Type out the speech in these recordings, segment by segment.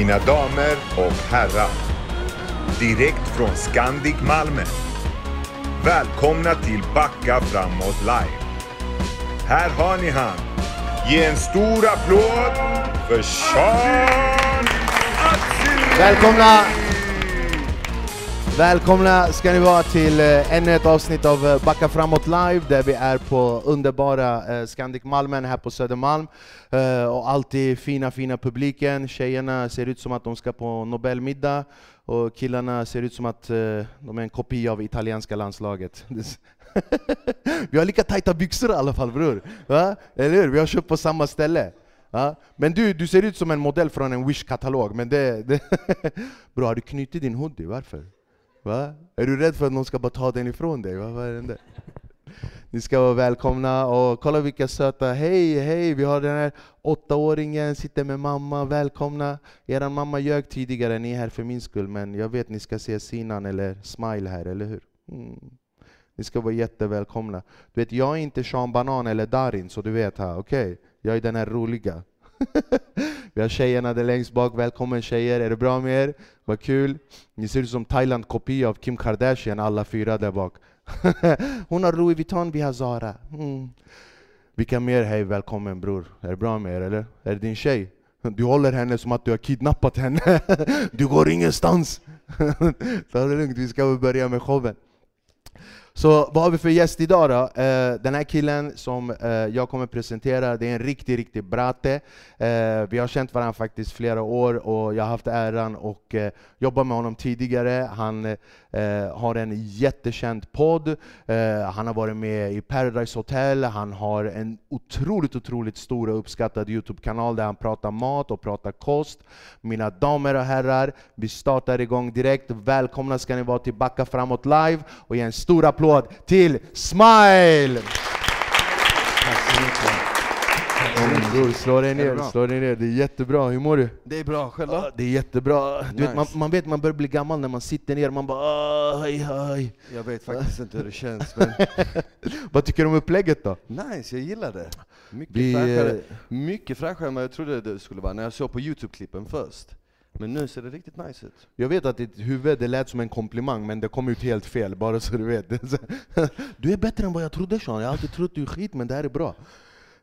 Mina damer och herrar. Direkt från Scandic Malmö. Välkomna till Backa framåt live. Här har ni han. Ge en stor applåd för Sean Axel! Välkomna! Välkomna ska ni vara till eh, ännu ett avsnitt av eh, Backa framåt live där vi är på underbara eh, Scandic Malmen här på Södermalm. Och alltid fina fina publiken, tjejerna ser ut som att de ska på Nobelmiddag och killarna ser ut som att de är en kopia av italienska landslaget. vi har lika tajta byxor i alla fall bror, Va? eller hur? Vi har köpt på samma ställe. Ja, men du, du ser ut som en modell från en Wish-katalog, men det... det Bro, har du knutit din hoodie? Varför? Va? Är du rädd för att någon ska bara ta den ifrån dig? Va? Vad är det där? Ni ska vara välkomna, och kolla vilka söta, hej hej, vi har den här åttaåringen, sitter med mamma, välkomna. Er mamma ljög tidigare, ni är här för min skull, men jag vet ni ska se Sinan eller Smile här, eller hur? Mm. Ni ska vara jättevälkomna. Du vet, jag är inte Sean Banan eller Darin, så du vet okej? Okay? Jag är den här roliga. Vi har tjejerna där längst bak, välkommen tjejer, är det bra med er? Vad kul! Ni ser ut som Thailand-kopia av Kim Kardashian, alla fyra där bak. Hon har Louis Vuitton, vi har Zara. Mm. Vilka mer? Hej, välkommen bror. Är det bra med er eller? Är det din tjej? Du håller henne som att du har kidnappat henne. Du går ingenstans. Ta det lugnt, vi ska börja med showen. Så vad har vi för gäst idag då? Eh, den här killen som eh, jag kommer presentera, det är en riktig, riktig brate. Eh, vi har känt varandra faktiskt flera år och jag har haft äran att jobba med honom tidigare. Han har en jättekänd podd, han har varit med i Paradise Hotel, han har en otroligt, otroligt stor och uppskattad Youtube-kanal där han pratar mat och pratar kost. Mina damer och herrar, vi startar igång direkt. Välkomna ska ni vara till Backa framåt live och ge en stor applåd applåd till Smile! Tack så mycket. bror, slå dig ner, slå dig ner. Det är jättebra, hur mår du? Det är bra, själv då? Det är jättebra. Du nice. vet, man, man vet man börjar bli gammal när man sitter ner, man bara hej hej. Jag vet faktiskt inte hur det känns. Men... Vad tycker du om upplägget då? Nice, jag gillar det. Mycket, Vi... fräschare, mycket fräschare än vad jag trodde det skulle vara när jag såg på Youtube-klippen först. Men nu ser det riktigt nice ut. Jag vet att ditt huvud det lät som en komplimang, men det kom ut helt fel, bara så du vet. Du är bättre än vad jag trodde Sean, jag har alltid trott du är skit, men det här är bra.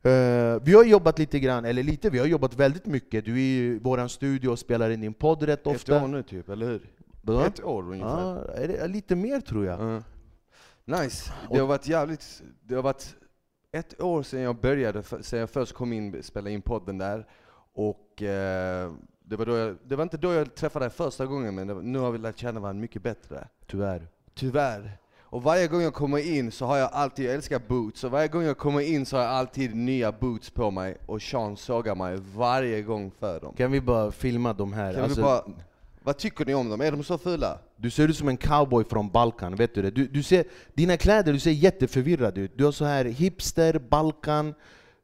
Uh, vi har jobbat lite grann, eller lite, vi har jobbat väldigt mycket. Du är i vår studio och spelar in din podd rätt ofta. Ett år nu typ, eller hur? Vadå? Ett år ungefär. Det, lite mer tror jag. Uh. Nice. Det har varit jävligt, det har varit ett år sedan jag började, sedan jag först kom in och spelade in podden där. Och uh, det var, då jag, det var inte då jag träffade dig första gången, men var, nu har vi lärt känna varandra mycket bättre. Tyvärr. Tyvärr. Och varje gång jag kommer in så har jag alltid, jag älskar boots, och varje gång jag kommer in så har jag alltid nya boots på mig, och Sean sågar mig varje gång för dem. Kan vi bara filma de här? Kan alltså, vi bara, vad tycker ni om dem? Är de så fula? Du ser ut som en cowboy från Balkan, vet du det? Du, du ser, dina kläder, du ser jätteförvirrad ut. Du har så här hipster, Balkan,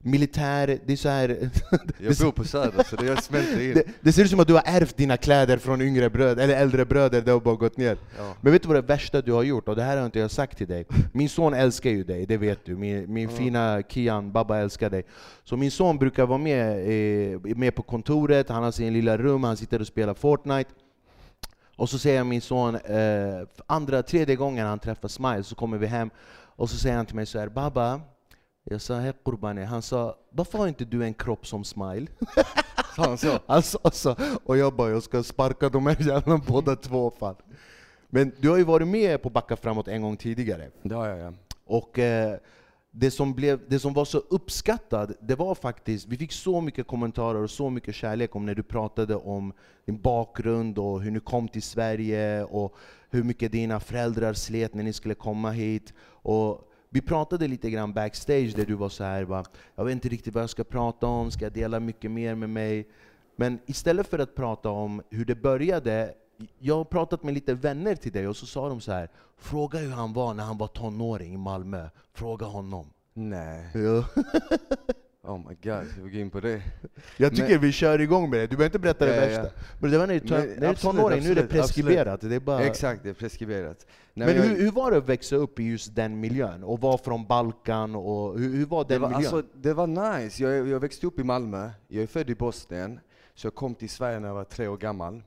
militär, det är så här... Jag bor på Söder, så det smälter in. Det, det, ser ut som att du har ärvt dina kläder från yngre bröder, eller äldre bröder, det har bara gått ner. Ja. Men vet du vad det värsta du har gjort? Och det här har inte jag sagt till dig. Min son älskar ju dig, det vet du. Min, min ja. fina Kian, Baba älskar dig. Så min son brukar vara med, eh, med på kontoret, han har sin lilla rum, han sitter och spelar Fortnite. Och så säger min son, eh, andra, tredje gången han träffar Smile, så kommer vi hem, och så säger han till mig så här, Baba, jag sa hej Qurbani, han sa varför har inte du en kropp som Smile? Sa han så? Han sa så, och jag bara jag ska sparka de här jävlarna båda två fan. Men du har ju varit med på Backa framåt en gång tidigare. Det har jag ja. Och eh, det, som blev, det som var så uppskattat, det var faktiskt, vi fick så mycket kommentarer och så mycket kärlek om när du pratade om din bakgrund och hur ni kom till Sverige och hur mycket dina föräldrar slet när ni skulle komma hit. Och vi pratade lite grann backstage där du var så här, va, jag vet inte riktigt vad jag ska prata om, ska jag dela mycket mer med mig? Men istället för att prata om hur det började, jag har pratat med lite vänner till dig och så sa de så här, fråga hur han var när han var tonåring i Malmö, fråga honom. Nej. Ja. Oh my god, ska vi gå in på det? Jag tycker men, vi kör igång med det, du behöver inte berätta det ja, värsta. Ja. Men det var när du är tonåring, nu är det preskriberat. Det är bara... Exakt, det är preskriberat. Nej, men, men hur, hur, var det att växa upp i just den miljön? Och vara från Balkan, och hur, hur var den det var, miljön? Alltså, det var nice, jag, jag växte upp i Malmö, jag är född i Bosnien. Så jag kom till Sverige när jag var tre år gammal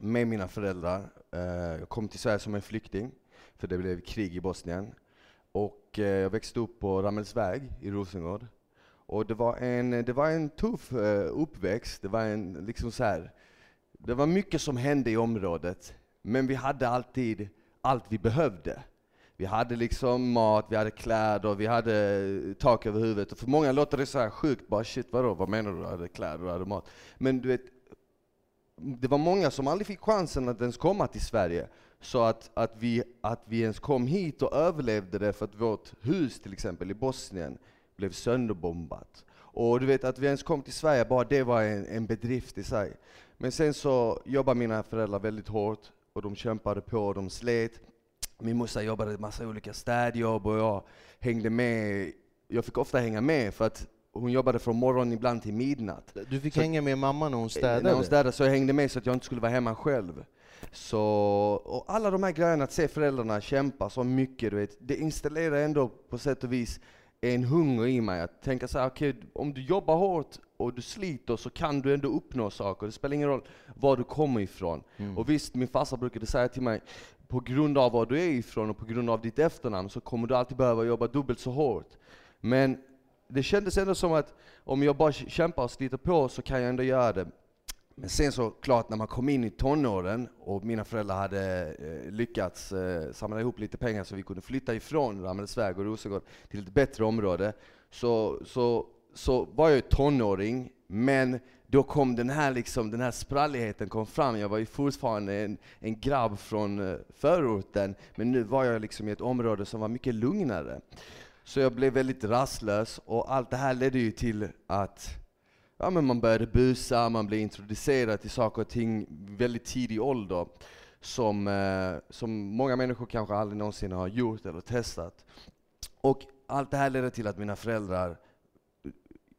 med mina föräldrar. Eh, jag kom till Sverige som en flykting, för det blev krig i Bosnien. Och eh, jag växte upp på Rammelsväg i Rosengård. Och det var en, det var en tuff eh, uppväxt. Det var, en, liksom så här, det var mycket som hände i området, men vi hade alltid allt vi behövde. Vi hade liksom mat, vi hade kläder, vi hade eh, tak över huvudet. Och för många låter det så här sjukt, bara shit vadå, vad menar du? Du hade kläder, du hade mat. Men du vet, det var många som aldrig fick chansen att ens komma till Sverige. Så att, att, vi, att vi ens kom hit och överlevde det för att vårt hus till exempel i Bosnien blev sönderbombat. Och du vet att vi ens kom till Sverige, bara det var en, en bedrift i sig. Men sen så jobbade mina föräldrar väldigt hårt och de kämpade på och de slet. Min morsa jobbade en massa olika städjobb och jag hängde med. Jag fick ofta hänga med för att hon jobbade från morgon ibland till midnatt. Du fick Så- hänga med mamma när hon städade? När hon städade så jag hängde med så att jag inte skulle vara hemma själv. Så, och alla de här grejerna, att se föräldrarna kämpa så mycket, du vet, det installerar ändå på sätt och vis en hunger i mig. Att tänka så här, okej, om du jobbar hårt och du sliter så kan du ändå uppnå saker. Det spelar ingen roll var du kommer ifrån. Mm. Och visst, min farsa brukade säga till mig, på grund av var du är ifrån och på grund av ditt efternamn så kommer du alltid behöva jobba dubbelt så hårt. Men det kändes ändå som att om jag bara kämpar och sliter på så kan jag ändå göra det. Men sen så klart när man kom in i tonåren och mina föräldrar hade eh, lyckats eh, samla ihop lite pengar så vi kunde flytta ifrån Ramelsväg och Rosengård till ett bättre område, så, så, så var jag tonåring, men då kom den här, liksom, den här spralligheten kom fram. Jag var ju fortfarande en, en grabb från eh, förorten, men nu var jag liksom i ett område som var mycket lugnare. Så jag blev väldigt rastlös och allt det här ledde ju till att ja, men man började busa, man blev introducerad till saker och ting väldigt tidig ålder som, eh, som många människor kanske aldrig någonsin har gjort eller testat. Och allt det här ledde till att mina föräldrar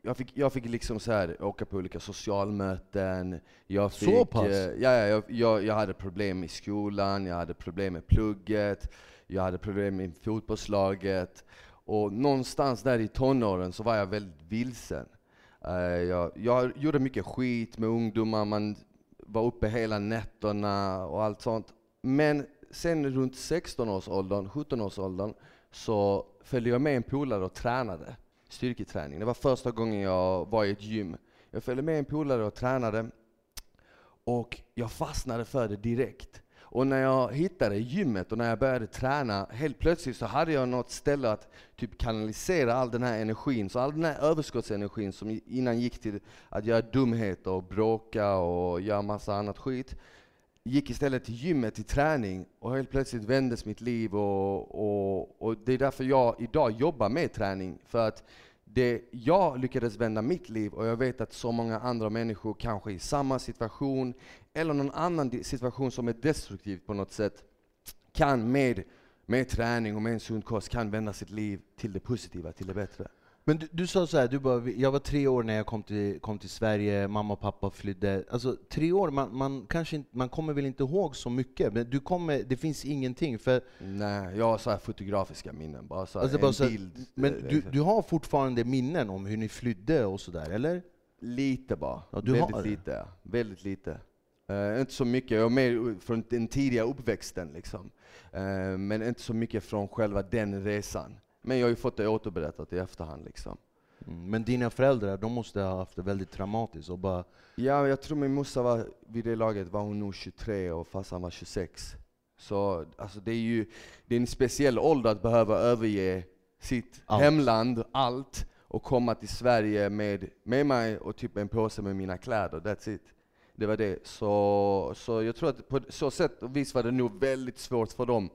jag fick, jag fick liksom så här, åka på olika socialmöten, jag fick, Så pass? eh, ja, ja, jag, jag, jag hade problem i skolan, jag hade problem med plugget, jag hade problem med fotbollslaget. Och någonstans där i tonåren så var jag väldigt vilsen. Eh, jag, jag gjorde mycket skit med ungdomar, man var uppe hela nätterna och allt sånt. Men sen runt 16-årsåldern, 17-årsåldern, så följde jag med en polare och tränade styrketräning. Det var första gången jag var i ett gym. Jag följde med en polare och tränade och jag fastnade för det direkt. Och när jag hittade gymmet och när jag började träna, helt plötsligt så hade jag något ställe att typ kanalisera all den här energin. Så all den här överskottsenergin som innan gick till att göra dumheter och bråka och göra massa annat skit, gick istället till gymmet, till träning och helt plötsligt vändes mitt liv och, och, och det är därför jag idag jobbar med träning. För att det, jag lyckades vända mitt liv och jag vet att så många andra människor kanske i samma situation eller någon annan situation som är destruktiv på något sätt kan med, med träning och med en sund kost kan vända sitt liv till det positiva, till det bättre. Men du, du sa så här, du bara, jag var tre år när jag kom till, kom till Sverige, mamma och pappa flydde. Alltså tre år, man, man, kanske inte, man kommer väl inte ihåg så mycket, men du kommer, det finns ingenting. För, Nej, jag har så fotografiska minnen, bara så här, alltså, en bara så, här- bild. men eh, du, du har fortfarande minnen om hur ni flydde och sådär, eller? Lite bara. Ja, väldigt lite. Väldigt lite. Eh, inte så mycket. Jag med från den tidiga uppväxten liksom. Eh, men inte så mycket från själva den resan. Men jag har ju fått det återberättat i efterhand liksom. Mm. Men dina föräldrar, de måste ha haft det väldigt traumatiskt och bara... Ja, jag tror min morsa var, vid det laget var hon nog 23 och farsan var 26. Så alltså, det är ju det är en speciell ålder att behöva överge sitt Allt. hemland, allt, och komma till Sverige med, med mig och typ en påse med mina kläder, that's it. Det var det. Så, så jag tror att på så sätt och vis var det nog väldigt svårt för dem.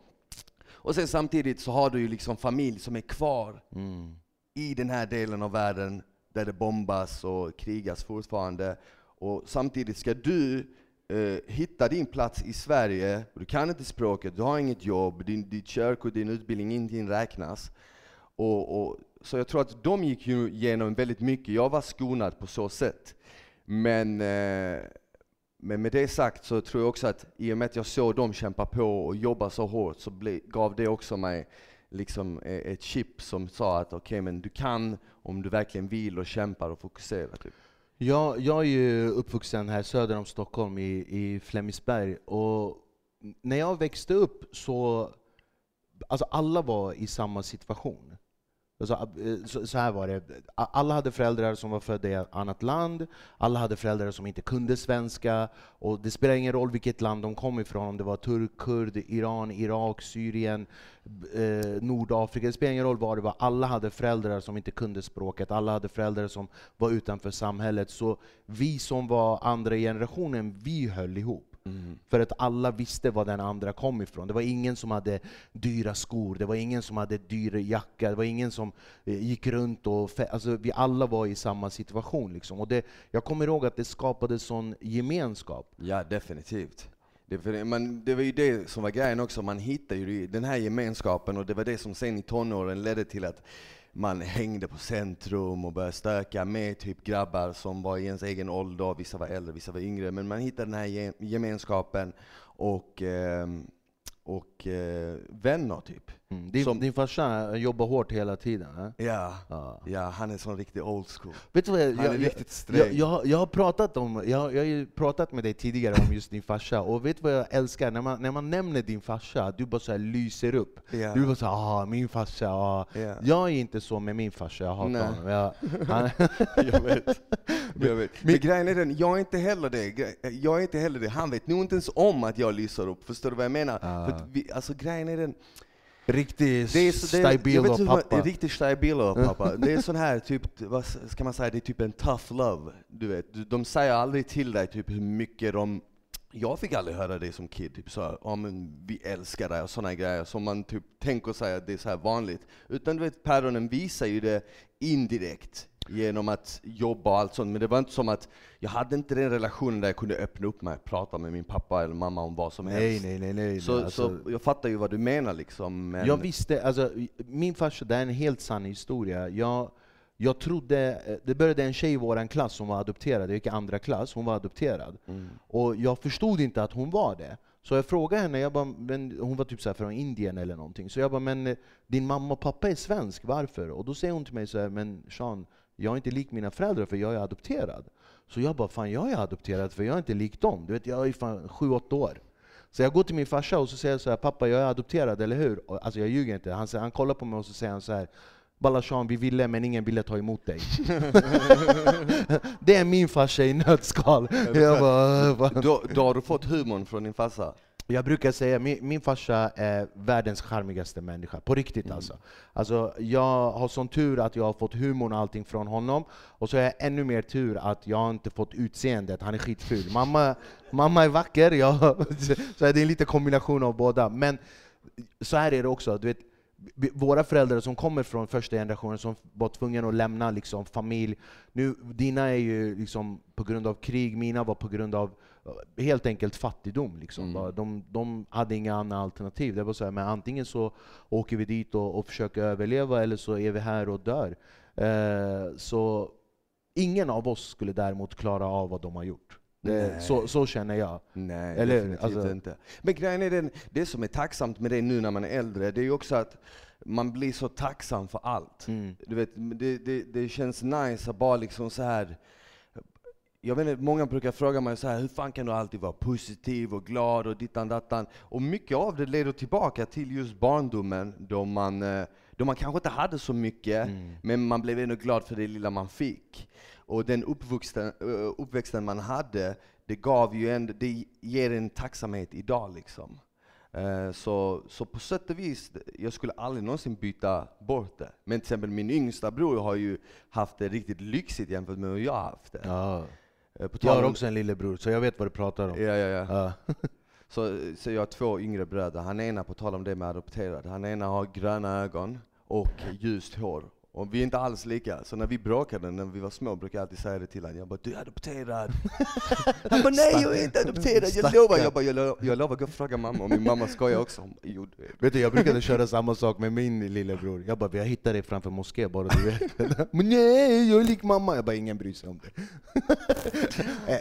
Och sen samtidigt så har du ju liksom familj som är kvar Mm. i den här delen av världen där det bombas och krigas fortfarande. Och samtidigt ska du eh, hitta din plats i Sverige, du kan inte språket, du har inget jobb, din, ditt körkort, din utbildning, ingenting räknas. Och, och, så jag tror att de gick ju igenom väldigt mycket, jag var skonad på så sätt. Men, eh, men med det sagt så tror jag också att i och med att jag såg dem kämpa på och jobba så hårt så ble, gav det också mig liksom eh, ett chip som sa att okej, men du kan om du verkligen vill och kämpar och fokuserar. Typ. Jag, jag är ju uppvuxen här söder om Stockholm i, i Flemingsberg. Och när jag växte upp så alltså alla var i samma situation. Alltså, så, så här var det, alla hade föräldrar som var födda i ett annat land, alla hade föräldrar som inte kunde svenska, och det spelar ingen roll vilket land de kom ifrån, om det var turk, kurd, Iran, Irak, Syrien, eh, Nordafrika, det spelar ingen roll vad det var, alla hade föräldrar som inte kunde språket, alla hade föräldrar som var utanför samhället. Så vi som var andra generationen, vi höll ihop. Mm. För att alla visste var den andra kom ifrån. Det var ingen som hade dyra skor, det var ingen som hade dyra jacka, det var ingen som eh, gick runt och... Alltså, vi alla var i samma situation. Liksom. Och det, jag kommer ihåg att det skapade sån gemenskap. Ja, definitivt. Det, man, det var ju det som var grejen också, man hittade ju den här gemenskapen och det var det som sen i tonåren ledde till att man hängde på centrum och började stöka med typ grabbar som var i ens egen ålder, vissa var äldre, vissa var yngre, men man hittade den här gemenskapen och, ehm, och eh, vänner typ. Mm. Din, som, din farsa jobbar hårt hela tiden? Eh? Ja, ah. ja, han är sån riktig old school. Vet du vad, jag, han är jag, riktigt sträng. Jag, jag, jag, har pratat om, jag, jag har pratat med dig tidigare om just din farsa, och vet du vad jag älskar? När man, när man nämner din farsa, du bara så här lyser upp. Yeah. Du bara så ah, min farsa, ah. Yeah. Jag är inte så med min farsa, jag hatar honom. Jag, han... jag vet. Jag vet. Men grejen är den, jag är inte heller det. Jag är inte heller det. Han vet nog inte ens om att jag lyser upp, förstår du vad jag menar? Ah. För vi, alltså grejen är den, Riktig stabilo pappa. Stabilo pappa. Det är sån här, typ, vad ska man säga, det är typ en tough love. Du vet, de säger aldrig till dig typ hur mycket de jag fick aldrig höra det som kid, typ så ja men vi älskar dig och sådana grejer som man typ tänker sig att det är så här vanligt. Utan du vet, päronen visar ju det indirekt genom att jobba och allt sånt. Men det var inte som att, jag hade inte den relationen där jag kunde öppna upp mig och prata med min pappa eller mamma om vad som nej, helst. Nej, nej, nej. Så, nej, alltså, så jag fattar ju vad du menar liksom. Men... Jag visste, alltså, min farsa, det är en helt sann historia. Jag, jag trodde, det började en tjej i vår klass som var adopterad, jag gick i andra klass, hon var adopterad. Mm. Och jag förstod inte att hon var det. Så jag frågade henne, jag bara, men hon var typ så från Indien eller någonting. Så jag bara, men din mamma och pappa är svensk, varför? Och då säger hon till mig så här, men Sean, jag är inte lik mina föräldrar för jag är adopterad. Så jag bara, fan jag är adopterad för jag är inte lik dem. Du vet, jag är fan 7-8 år. Så jag går till min farsa och så säger så här, pappa jag är adopterad, eller hur? Alltså jag ljuger inte. Han, han kollar på mig och så säger han så här, Balashan, vi ville men ingen ville ta emot dig. det är min farsa i nötskal. Jag bara, då, då har du fått humorn från din farsa? Jag brukar säga min, min farsa är världens charmigaste människa, på riktigt mm. alltså. alltså. Jag har sån tur att jag har fått humorn och allting från honom, och så har jag ännu mer tur att jag inte fått utseendet, han är skitful. Mamma, mamma är vacker, jag, så det är en liten kombination av båda. Men så här är det också, du vet, våra föräldrar som kommer från första generationen, som var tvungna att lämna liksom, familj. Nu, dina är ju liksom på grund av krig, mina var på grund av helt enkelt fattigdom. Liksom. Mm. De, de hade inga andra alternativ. Det var så här, men antingen så åker vi dit och, och försöker överleva, eller så är vi här och dör. Eh, så ingen av oss skulle däremot klara av vad de har gjort. Det, så, så, känner jag. Nej, Eller, definitivt alltså. inte. Men grejen är den, det som är tacksamt med det nu när man är äldre, det är ju också att man blir så tacksam för allt. Mm. Du vet, det, det, det, känns nice att bara liksom så här jag vet inte, många brukar fråga mig så här, hur fan kan du alltid vara positiv och glad och dittan dattan? Och mycket av det leder tillbaka till just barndomen, då man, eh, då man kanske inte hade så mycket, mm. men man blev ändå glad för det lilla man fick. Och den uppvuxen, uppväxten man hade, det gav ju en, det ger en tacksamhet idag liksom. Eh, så, så på sätt och vis, jag skulle aldrig någonsin byta bort det. Men till exempel min yngsta bror har ju haft det riktigt lyxigt jämfört med hur jag har haft det. Ja. Eh, jag har också en lillebror, så jag vet vad du pratar om. Ja, ja, ja. ja. så, så jag har två yngre bröder. Han ena, på tal om det med adopterad, han ena har gröna ögon och ljust hår. Och vi är inte alls lika, så när vi bråkade när vi var små brukade jag alltid säga det till honom. Jag bara 'Du är adopterad' Han bara 'Nej jag är inte adopterad, jag lovar' Jag bara 'Jag, lo jag lovar, gå och fråga mamma' och min mamma skojar också. Hon bara, jo, vet du, jag brukade köra samma sak med min lillebror. Jag bara 'Vi har hittat dig framför moskén bara du vet' Men nej, jag är lik mamma! Jag bara 'Ingen bryr sig om det'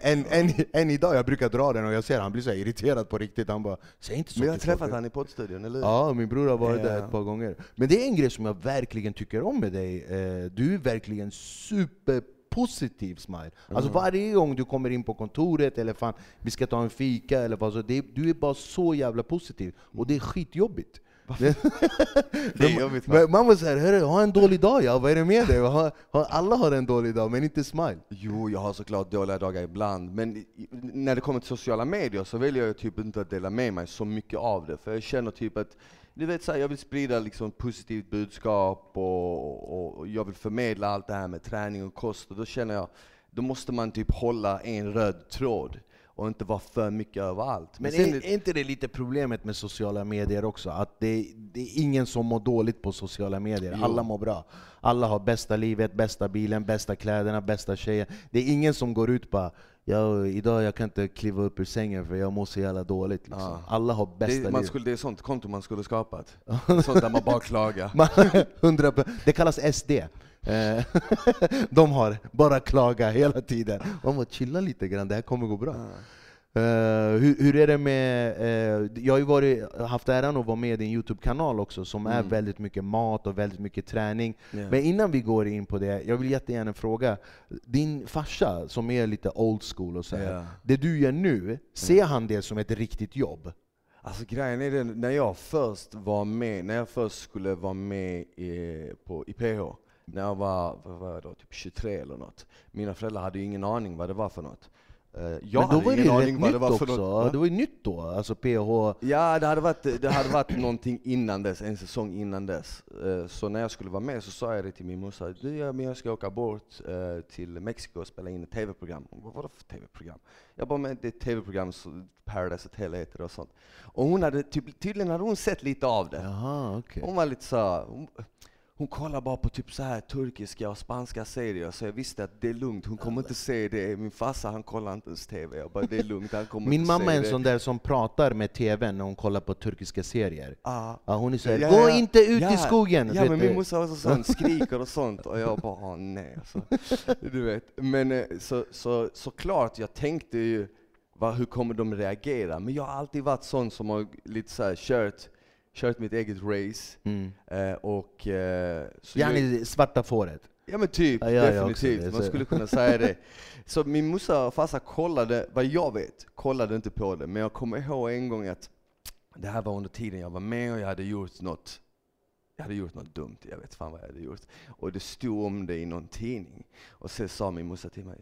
än, än, än idag, jag brukar dra den och jag ser han blir så irriterad på riktigt. Han bara 'Säg inte så' Men jag har träffat honom i poddstudion, eller hur? Ja, min bror har varit yeah. där ett par gånger. Men det är en grej som jag verkligen tycker om med dig dig. Eh, du är verkligen super positiv smile. Alltså varje gång du kommer in på kontoret, eller fan, vi ska ta en fika, eller vad så, det, du är bara så jävla positiv. Och det är skitjobbigt. Det är jobbigt? Men Man var såhär, hörru, ha en dålig dag ja, vad är det med dig? Alla har en dålig dag, men inte smile. Jo, jag har såklart dåliga dagar ibland, men när det kommer till sociala medier så väljer jag typ inte att dela med mig så mycket av det, för jag känner typ att du vet, så här, jag vill sprida liksom positivt budskap och, och jag vill förmedla allt det här med träning och kost, och då känner jag, då måste man typ hålla en röd tråd och inte vara för mycket överallt. Men sen- är, är inte det lite problemet med sociala medier också? Att det, det är ingen som mår dåligt på sociala medier. Jo. Alla mår bra. Alla har bästa livet, bästa bilen, bästa kläderna, bästa tjejen. Det är ingen som går ut bara Ja, idag jag kan inte kliva upp ur sängen för jag mår så jävla dåligt. Liksom. Ja. Alla har bästa det, man skulle, det är sånt konto man skulle skapat. sånt där man bara klagar. Man- 100 p- det kallas SD. Eh, De har bara klaga hela tiden. Man bara chilla lite grann, det här kommer gå bra. Eh, hur, hur är det med, eh, jag har ju varit, haft äran att vara med i en Youtube-kanal också som är Mm. väldigt mycket mat och väldigt mycket träning. Ja. Men innan vi går in på det, jag vill jättegärna fråga, din farsa som är lite old school och så här, Ja. det du gör nu, ser han det som ett riktigt jobb? Alltså grejen är den, när jag först var med, när jag först skulle vara med i, på, i PH, när jag var, vad var jag då, typ 23 eller något. Mina föräldrar hade ju ingen aning vad det var för något. Eh, jag Men då hade var det ingen aning vad det var för också, något. va? det var ju nytt då, alltså PH Ja, det hade, varit, det hade varit någonting innan dess, en säsong innan dess. Eh, Så när jag skulle vara med så sa jag det till min morsa, du ja, men jag ska åka bort eh, till Mexiko och spela in ett tv-program. Hon bara, Vadå för tv-program? Jag bara, men det är ett tv-program, Paradise Hotel heter det och sånt. Och hon hade, typ, tydligen hade hon sett lite av det. Jaha, okej. Hon var lite så hon, kollar bara på typ så här turkiska och spanska serier, så jag visste att det är lugnt, hon kommer inte se det. Min farsa han kollar inte ens TV, jag bara det är lugnt, han kommer Min mamma är en sån där som pratar med TVn när hon kollar på turkiska serier. Ah. Ja, hon är såhär, Ja, gå ja. inte ut Ja, i skogen! Ja men min morsa var så sån, skriker och sånt och jag bara åh, nej alltså. Du vet. Men eh, så, så, såklart, jag tänkte ju vad, hur kommer de reagera? Men jag har alltid varit sån som har lite så här kört, kört mitt eget race. Mm. Eh, och, eh, så jag- Yani svarta fåret. Ja men typ, Ja, jag också definitivt. det, Man skulle kunna säga det. Så min morsa och farsa kollade, vad jag vet, kollade inte på det. Men jag kommer ihåg en gång att det här var under tiden jag var med och jag hade gjort något jag hade gjort något dumt, jag vet fan vad jag hade gjort. Och det stod om det i någon tidning. Och så sa min morsa till mig,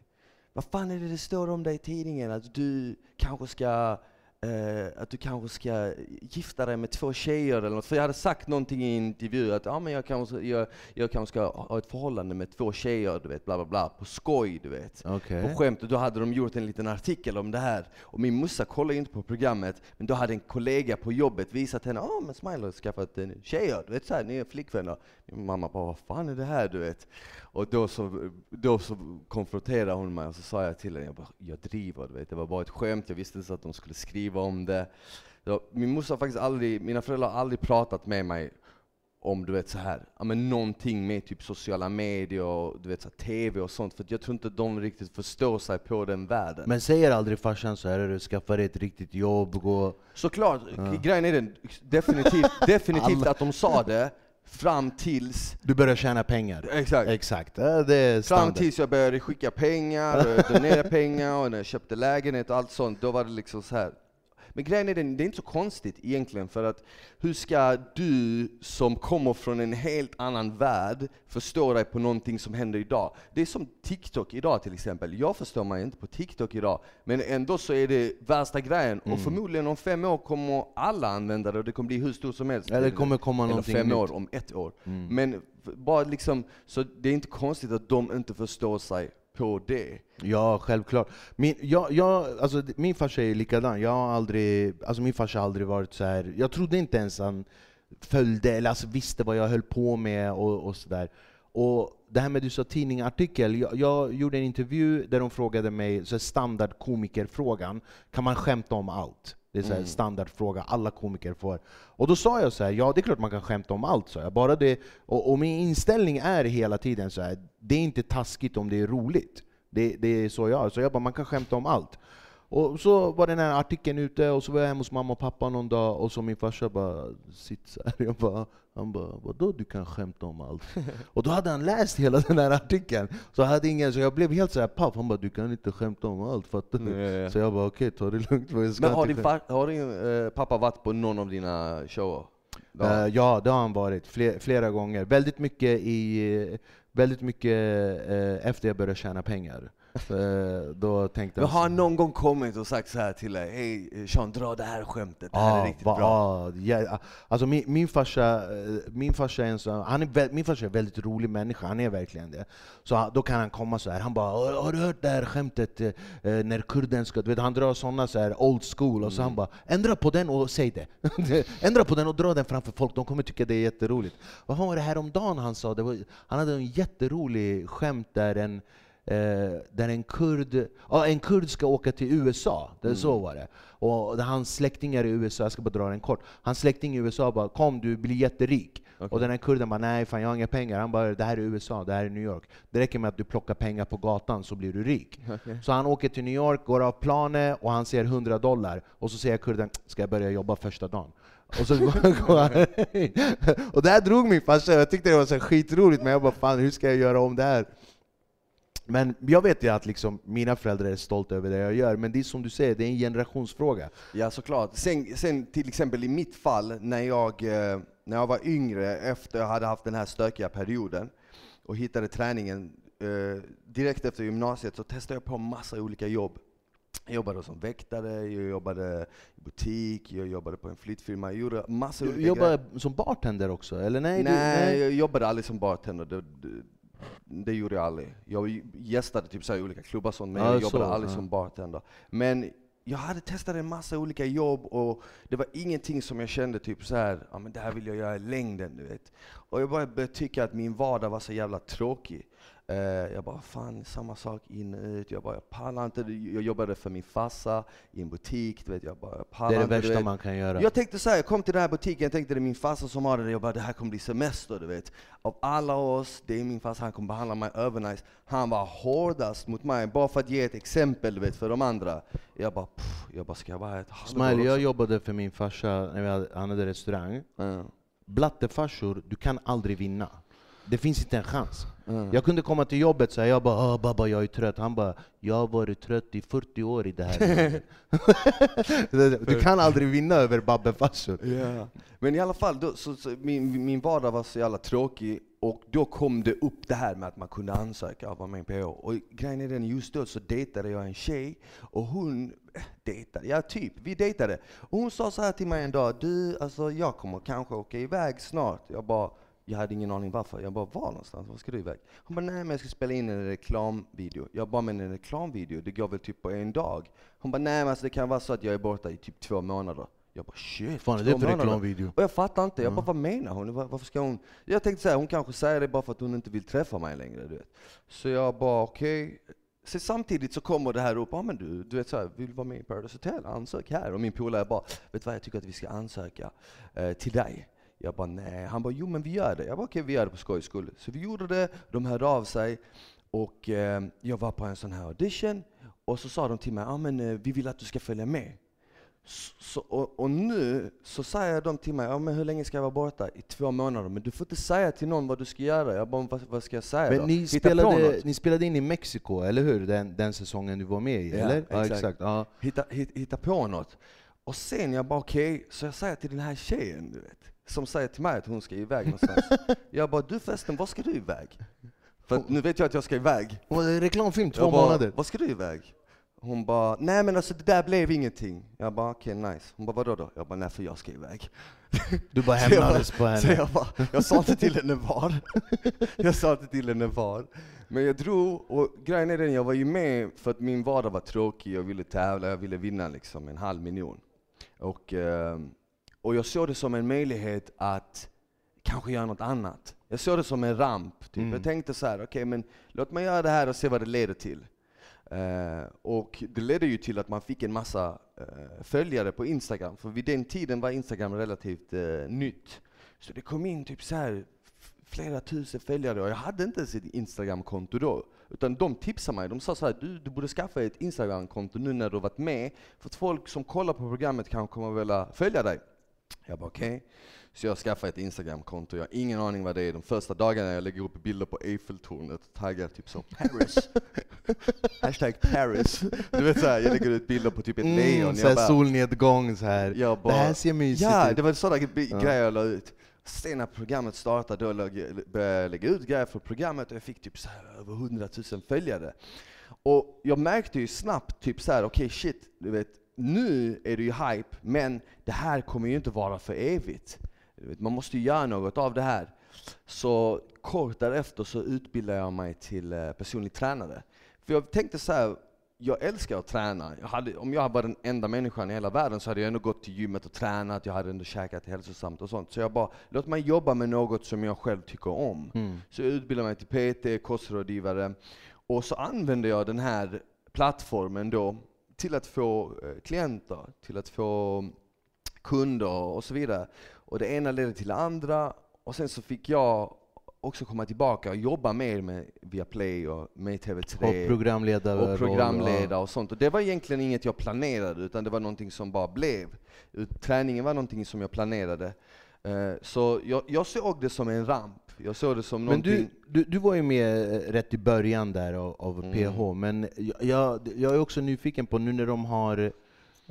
vad fan är det det står om dig i tidningen? Att du kanske ska eh, att du kanske ska gifta dig med två tjejer eller något. För jag hade sagt någonting i en intervju att ja, men jag, kanske, jag, jag kanske ska ha ett förhållande med två tjejer, du vet, bla bla bla, på skoj, du vet. Okej. På skämt, och då hade de gjort en liten artikel om det här. Och min morsa kollade inte på programmet, men då hade en kollega på jobbet visat henne, ja men Smile har skaffat en tjejer, du vet såhär, ni är flickvänner. Min mamma bara, vad fan är det här du vet? Och då så, då så konfronterade hon mig och så sa jag till henne, jag, bara, jag driver, du vet. det var bara ett skämt, jag visste inte att de skulle skriva om det. Så, min morsa faktiskt aldrig, mina föräldrar har aldrig pratat med mig om du vet så här, ja, men någonting med typ sociala medier och du vet så här, TV och sånt, för jag tror inte de riktigt förstår sig på den världen. Men säger aldrig farsan så här, du skaffa dig ett riktigt jobb, gå... Såklart, grejen är den, definitivt, definitivt att de sa det, fram tills Du börjar tjäna pengar. Exakt. Exakt, ja, det är Fram tills jag började skicka pengar, donera pengar, och när jag köpte lägenhet och allt sånt, då var det liksom så här. Men grejen är den, det är inte så konstigt egentligen, för att hur ska du som kommer från en helt annan värld förstå dig på någonting som händer idag? Det är som TikTok idag till exempel. Jag förstår mig inte på TikTok idag, men ändå så är det värsta grejen. Och förmodligen om fem år kommer alla använda det och det kommer bli hur stort som helst. Eller det kommer komma Eller någonting fem nytt. år, om ett år. Men f- bara liksom, så det är inte konstigt att de inte förstår sig på det. Ja, självklart. Min, jag, jag, alltså, min farsa är likadan. Jag har aldrig, alltså, min farsa har aldrig varit så här. jag trodde inte ens han följde, eller alltså, visste vad jag höll på med och, och så sådär. Och det här med du sa tidningartikel, jag, jag gjorde en intervju där de frågade mig, så standardkomikerfrågan, kan man skämta om allt? Det är så här standardfråga, alla komiker får. Och då sa jag så här, ja det är klart man kan skämta om allt, sa jag. Bara det, och, och min inställning är hela tiden så här, det är inte taskigt om det är roligt. Det, det är så jag är. Så jag bara, man kan skämta om allt. Och så var den här artikeln ute, och så var jag hemma hos mamma och pappa någon dag, och så min farsa bara sitter så här. Jag bara, han bara vadå du kan skämta om allt? och då hade han läst hela den här artikeln, så, jag hade ingen, så jag blev helt så här paff. Han bara du kan inte skämta om allt, fattar du? Ja. Så jag bara okej, ta det lugnt. Men har din, far, har din eh, pappa varit på någon av dina shower? Eh, ja, det har han varit fler, flera gånger. Väldigt mycket, i, väldigt mycket eh, efter jag började tjäna pengar. Eh, då tänkte Men har han någon gång kommit och sagt så här till dig, hej Sean dra det här skämtet, det här är Ja, riktigt va- bra? ja, ja, alltså min, min, farsa, eh, min farsa är en sån, han är, min farsa är en väldigt rolig människa, han är verkligen det. Så då kan han komma så här. han bara "Har- du hört det här skämtet eh, när kurden ska, du vet, han drar såna så här old school, och så Mm. han bara ändra på den och säg det. ändra på den och dra den framför folk, de kommer tycka det är jätteroligt. Vad fan var det här om dagen han sa? Var, han hade en jätterolig skämt där en där en kurd, ja, en kurd ska åka till USA, det, så var det. Och hans släktingar i USA, jag ska bara dra den kort, hans släkting i USA bara 'Kom du blir jätterik' Och den här kurden bara 'Nej fan jag har inga pengar' Han bara 'Det här är USA, det här är New York' Det räcker med att du plockar pengar på gatan så blir du rik. Så han åker till New York, går av planet och han ser 100 dollar, och så säger kurden 'Ska jag börja jobba första dagen?' Och så går går han Och det här drog min farsa, jag tyckte det var så skitroligt, men jag bara 'Fan hur ska jag göra om det här?' Men jag vet ju att liksom mina föräldrar är stolta över det jag gör, men det är som du säger, det är en generationsfråga. Ja såklart. Sen, sen till exempel i mitt fall, när jag, eh, när jag var yngre, efter jag hade haft den här stökiga perioden och hittade träningen, eh, direkt efter gymnasiet så testade jag på massa olika jobb. Jag jobbade som väktare, jag jobbade i butik, jag jobbade på en flyttfirma, jag gjorde massa Du olika jobbar som bartender också, eller nej? Nej, du, nej. jag jobbade aldrig som bartender. Det, det, det gjorde jag aldrig. Jag gästade typ så i olika klubbar sånt, men Ja, jag jobbade så, aldrig ja. som bartender. Men jag hade testat en massa olika jobb och det var ingenting som jag kände typ så här, ja men det här vill jag göra i längden, du vet. Och jag började tycka att min vardag var så jävla tråkig. Eh, jag bara, fan samma sak in och ut. Jag bara, jag pallar inte. Jag jobbade för min farsa i en butik, du vet. Jag bara, jag Det är det värsta vet. man kan göra. Jag tänkte så här, jag kom till den här butiken, jag tänkte det är min farsa som har det, jag bara det här kommer bli semester du vet. Av alla oss, det är min farsa, han kommer behandla mig övernice. Han var hårdast mot mig, bara för att ge ett exempel du vet, för de andra. Jag bara, pff, jag bara ska jag vara ett Smiley, jag jobbade för min farsa när han hade restaurang. Ja. Blattefarsor, du kan aldrig vinna. Det finns inte en chans. Mm. Jag kunde komma till jobbet och säga jag bara "Åh, babba jag är trött. Han bara jag har varit trött i 40 år i det här landet." Du kan aldrig vinna över babbefarsor. Ja. Men i alla fall, då, så, så, min, min vardag var så jävla tråkig, och då kom det upp det här med att man kunde ansöka och vara med på. Och grejen är den, just då så dejtade jag en tjej, och hon eh, dejtade, ja typ, vi dejtade. Och hon sa så här till mig en dag, du alltså jag kommer kanske åka iväg snart. Jag bara, jag hade ingen aning varför. Jag bara, var någonstans? Var ska du iväg? Hon bara, nej men jag ska spela in en reklamvideo. Jag bara, men en reklamvideo, det går väl typ på en dag? Hon bara, nej men alltså det kan vara så att jag är borta i typ två månader. Jag bara, shit, Fan är det för reklamvideo? Och jag fattar inte, jag bara vad menar hon? Var- Varför ska hon? Jag tänkte säga hon kanske säger det bara för att hon inte vill träffa mig längre, du vet. Så jag bara okej. Så samtidigt så kommer det här upp, ja men du, du vet så här, vill du vara med i Paradise Hotel? Ansök här. Och min polare bara, vet du vad jag tycker att vi ska ansöka eh, till dig. Jag bara nej. Han bara jo men vi gör det. Jag bara okej vi gör det på skojs skull. Så vi gjorde det, de hörde av sig och eh, jag var på en sån här audition och så sa de till mig, ja men eh, vi vill att du ska följa med. Så, och, och nu så säger de till mig, ja, men hur länge ska jag vara borta? I två månader. Men du får inte säga till någon vad du ska göra. Jag bara, vad, vad ska jag säga Men då? ni spelade, ni spelade in i Mexiko, eller hur? Den, den säsongen du var med i, Ja, eller? Ja, exakt. exakt. Ja. Hitta, hitta, hitta på något. Och sen jag bara okej, så jag säger till den här tjejen, du vet, som säger till mig att hon ska iväg någonstans. jag bara, du förresten, var ska du iväg? För att nu vet jag att jag ska iväg. Reklamfilm, två jag bara, månader. Var ska du iväg? Hon bara, nej men alltså det där blev ingenting. Jag bara, okej nice. Hon bara, vadå då? Jag bara, nej för jag ska iväg. Du bara Så hämnades på Så henne. jag, bara, jag sa inte till henne var. Jag sa inte till henne var. Men jag drog, och grejen är den, jag var ju med för att min vardag var tråkig, jag ville tävla, jag ville vinna liksom en halv miljon. Och, eh, och jag såg det som en möjlighet att kanske göra något annat. Jag såg det som en ramp. Typ. Mm. Jag tänkte så här, okej men låt mig göra det här och se vad det leder till. Eh, och det ledde ju till att man fick en massa eh, följare på Instagram, för vid den tiden var Instagram relativt eh, nytt. Så det kom in typ så här flera tusen följare och jag hade inte ens ett Instagramkonto då. Utan de tipsade mig, de sa så här, du, du borde skaffa ett Instagramkonto nu när du har varit med, för att folk som kollar på programmet kanske kommer vilja följa dig. Jag bara okej. Okay. Så jag skaffade ett Instagramkonto, jag har ingen aning vad det är. De första dagarna jag lägger upp bilder på Eiffeltornet och taggar typ så Paris. Hashtag Paris. Du vet såhär, jag lägger ut bilder på typ ett mm, lejon. Så bara, solnedgång så här. Jag bara, det här ser mysigt ja, ut. Ja, det var sådana ja. grejer jag la ut. Sen när programmet startade, då började jag lägga ut grejer för programmet och jag fick typ så här över 100 000 följare. Och jag märkte ju snabbt, typ så här, okej okay, shit, du vet, nu är det ju hype, men det här kommer ju inte vara för evigt. Man måste ju göra något av det här. Så kort därefter så utbildade jag mig till eh, personlig tränare. För jag tänkte så här, jag älskar att träna. Jag hade, om jag var den enda människan i hela världen så hade jag ändå gått till gymmet och tränat, jag hade ändå käkat hälsosamt och sånt. Så jag bara, låt mig jobba med något som jag själv tycker om. Mm. Så jag utbildade mig till PT, kostrådgivare, och så använde jag den här plattformen då till att få eh, klienter, till att få kunder och så vidare. Och det ena ledde till det andra, och sen så fick jag också komma tillbaka och jobba mer med Viaplay och med TV3. Och programledare. Och programledare och sånt. Och det var egentligen inget jag planerade, utan det var någonting som bara blev. Träningen var någonting som jag planerade. Eh, så jag, jag såg det som en ramp. Jag såg det som men du, du, du var ju med rätt i början där av, av mm. PH, men jag, jag är också nyfiken på nu när de har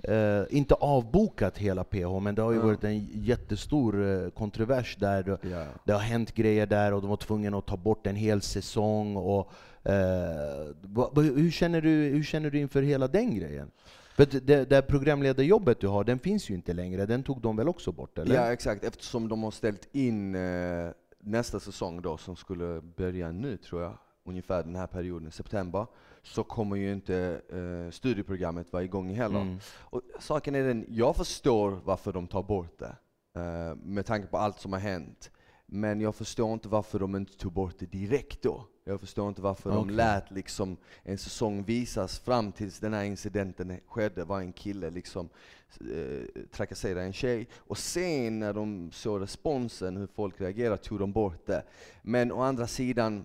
Uh, inte avbokat hela PH, men det har ju mm. varit en jättestor uh, kontrovers där det, yeah. det har hänt grejer där och de var tvungna att ta bort en hel säsong. Och, uh, hur, känner du, hur känner du inför hela den grejen? För det, det programledarjobbet du har, den finns ju inte längre, den tog de väl också bort? Eller? Ja exakt, eftersom de har ställt in nästa säsong då, som skulle börja nu tror jag, ungefär den här perioden, september, så kommer ju inte eh, studieprogrammet vara igång heller. Mm. Och saken är den, jag förstår varför de tar bort det, eh, med tanke på allt som har hänt. Men jag förstår inte varför de inte tog bort det direkt då. Jag förstår inte varför okay. de lät liksom en säsong visas fram tills den här incidenten skedde, var en kille liksom eh, trakasserade en tjej. Och sen när de såg responsen, hur folk reagerade, tog de bort det. Men å andra sidan,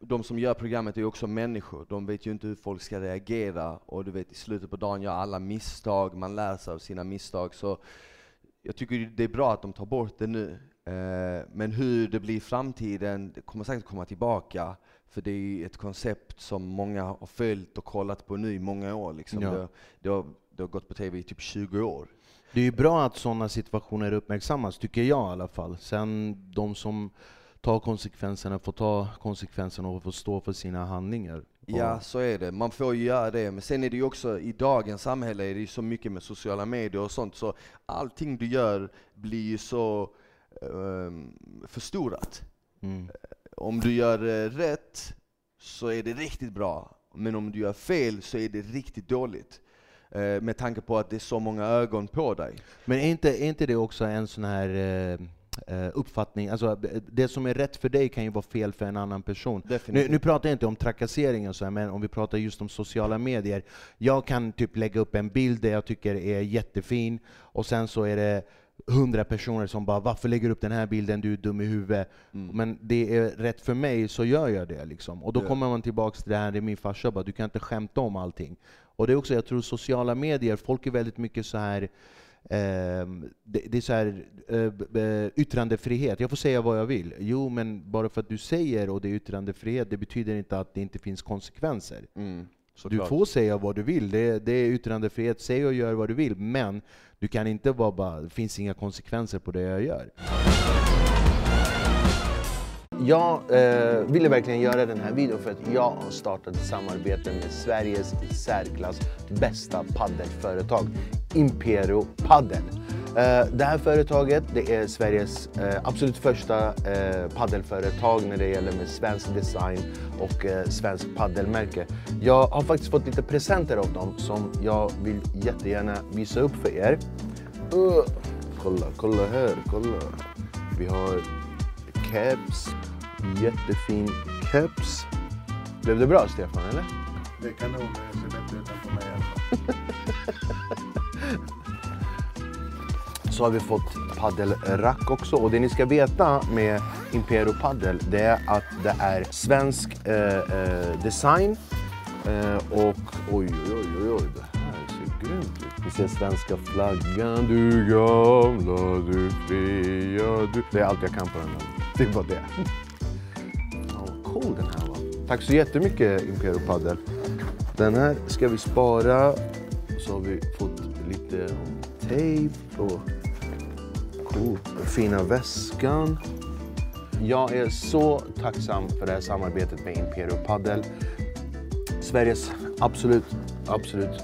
de som gör programmet är också människor. De vet ju inte hur folk ska reagera. Och du vet, i slutet på dagen gör alla misstag, man lär sig av sina misstag. Så jag tycker det är bra att de tar bort det nu. Eh, men hur det blir i framtiden, kommer säkert komma tillbaka. För det är ett koncept som många har följt och kollat på nu i många år. Liksom. Ja. Det, det, har, det har gått på TV i typ 20 år. Det är ju bra att sådana situationer uppmärksammas, tycker jag i alla fall. Sen de som tar konsekvenserna får ta konsekvenserna och får stå för sina handlingar. Ja, så är det. Man får ju göra det. Men sen är det ju också, i dagens samhälle är det ju så mycket med sociala medier och sånt, så allting du gör blir ju så förstorat. Mm. Om du gör rätt så är det riktigt bra, men om du gör fel så är det riktigt dåligt. Uh, med tanke på att det är så många ögon på dig. Men är inte, är inte det också en sån här uh Eh, uppfattning. Alltså, det som är rätt för dig kan ju vara fel för en annan person. Nu, nu, pratar jag inte om trakassering, och så här, men om vi pratar just om sociala medier. Jag kan typ lägga upp en bild där jag tycker är jättefin, och sen så är det hundra personer som bara ”Varför lägger du upp den här bilden? Du är dum i huvudet”. Mm. Men det är rätt för mig, så gör jag det. Liksom. Och då yeah. kommer man tillbaka till det här, det min farsa bara ”Du kan inte skämta om allting”. Och det är också, jag tror sociala medier, folk är väldigt mycket så här Ehm, det, det, är så här, uh, yttrandefrihet, jag får säga vad jag vill. Jo, men bara för att du säger och det är yttrandefrihet, det betyder inte att det inte finns konsekvenser. Mm, du får säga vad du vill, det, det, är yttrandefrihet, säg och gör vad du vill, men du kan inte vara bara, det finns inga konsekvenser på det jag gör. Jag eh, ville verkligen göra den här videon för att jag har startat ett samarbete med Sveriges i särklass bästa paddelföretag, Imperio Paddel. Eh, det här företaget det är Sveriges eh, absolut första eh, paddelföretag när det gäller med svensk design och eh, svensk paddelmärke. Jag har faktiskt fått lite presenter av dem som jag vill jättegärna visa upp för er. Uh, kolla, kolla här, kolla. Vi har caps, Jättefin keps. Blev det bra Stefan, eller? Det är kanon, det ser bättre ut än på mig i alla fall. så har vi fått paddelrack också. Och det ni ska veta med Impero Paddel det är att det är svensk eh, eh, design. Eh, och oj, oj, oj, oj, det här ser grymt ut. Vi ser svenska flaggan, du gamla, du fria, du... Det är allt jag kan på den här. Det var det. Cool den här var. Tack så jättemycket Impero Paddel. Den här ska vi spara. Så har vi fått lite tejp och cool. Fina väskan. Jag är så tacksam för det här samarbetet med Impero Padel. Sveriges absolut, absolut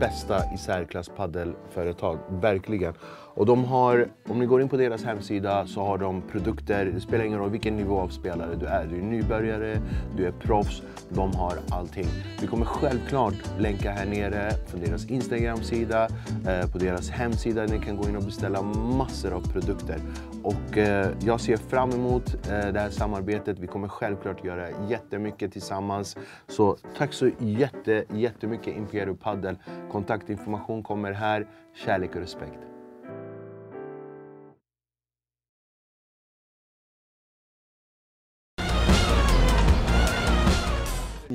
bästa i särklass paddelföretag. Verkligen. Och de har, om ni går in på deras hemsida så har de produkter, det spelar ingen roll vilken nivå av spelare du är. Du är nybörjare, du är proffs, de har allting. Vi kommer självklart länka här nere från deras Instagram-sida, eh, på deras hemsida. Ni kan gå in och beställa massor av produkter. Och eh, jag ser fram emot eh, det här samarbetet. Vi kommer självklart göra jättemycket tillsammans. Så tack så jätte, jättemycket Imperio Paddel. Kontaktinformation kommer här. Kärlek och respekt.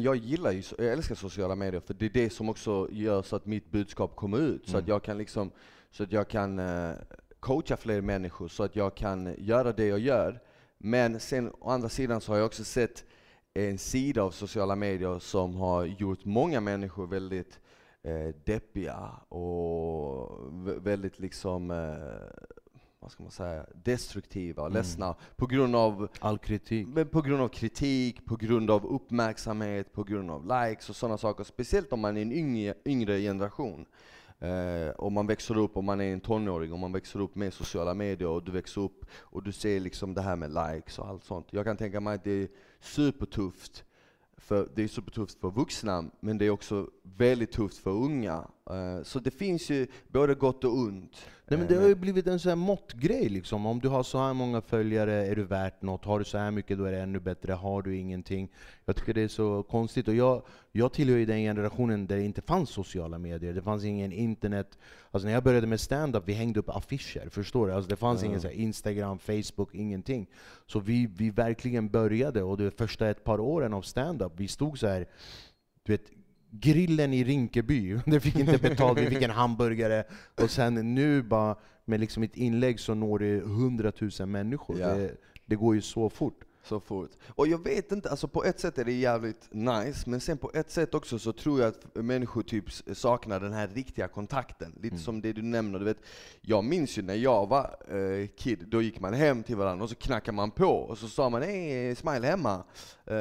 Jag gillar ju, jag älskar sociala medier för det är det som också gör så att mitt budskap kommer ut. Så att jag kan liksom, så att jag kan uh, coacha fler människor, så att jag kan göra det jag gör. Men sen å andra sidan så har jag också sett en sida av sociala medier som har gjort många människor väldigt eh, deppiga och väldigt liksom eh, vad ska man säga, destruktiva och Mm. ledsna på grund av All kritik. men på grund av kritik, på grund av uppmärksamhet, på grund av likes och sådana saker. Speciellt om man är en yngre, yngre generation. Eh, om man växer upp, om man är en tonåring, om man växer upp med sociala medier och du växer upp och du ser liksom det här med likes och allt sånt. Jag kan tänka mig att det är supertufft för, det är supertufft för vuxna, men det är också väldigt tufft för unga. Eh, så det finns ju både gott och ont. Nej, men Eh, det har ju blivit en sån här måttgrej liksom. Om du har så här många följare är du värt något. Har du så här mycket då är det ännu bättre. Har du ingenting? Jag tycker det är så konstigt. Och jag, jag tillhör ju den generationen där det inte fanns sociala medier. Det fanns ingen internet. Alltså när jag började med stand-up, vi hängde upp affischer. Förstår du? Alltså det fanns Ja. ingen så Instagram, Facebook, ingenting. Så vi, vi verkligen började, och det första ett par åren av stand-up, vi stod så här du vet, grillen i Rinkeby, det fick inte betalt, vi fick en hamburgare. Och sen nu bara med liksom ett inlägg så når det hundratusen människor. Ja. Det, det går ju så fort. Så fort. Och jag vet inte, alltså på ett sätt är det jävligt nice, men sen på ett sätt också så tror jag att människor typ saknar den här riktiga kontakten. Lite som det du nämner, du vet. Jag minns ju när jag var eh, kid, då gick man hem till varandra och så knackade man på och så sa man hej, Smile hemma, eh,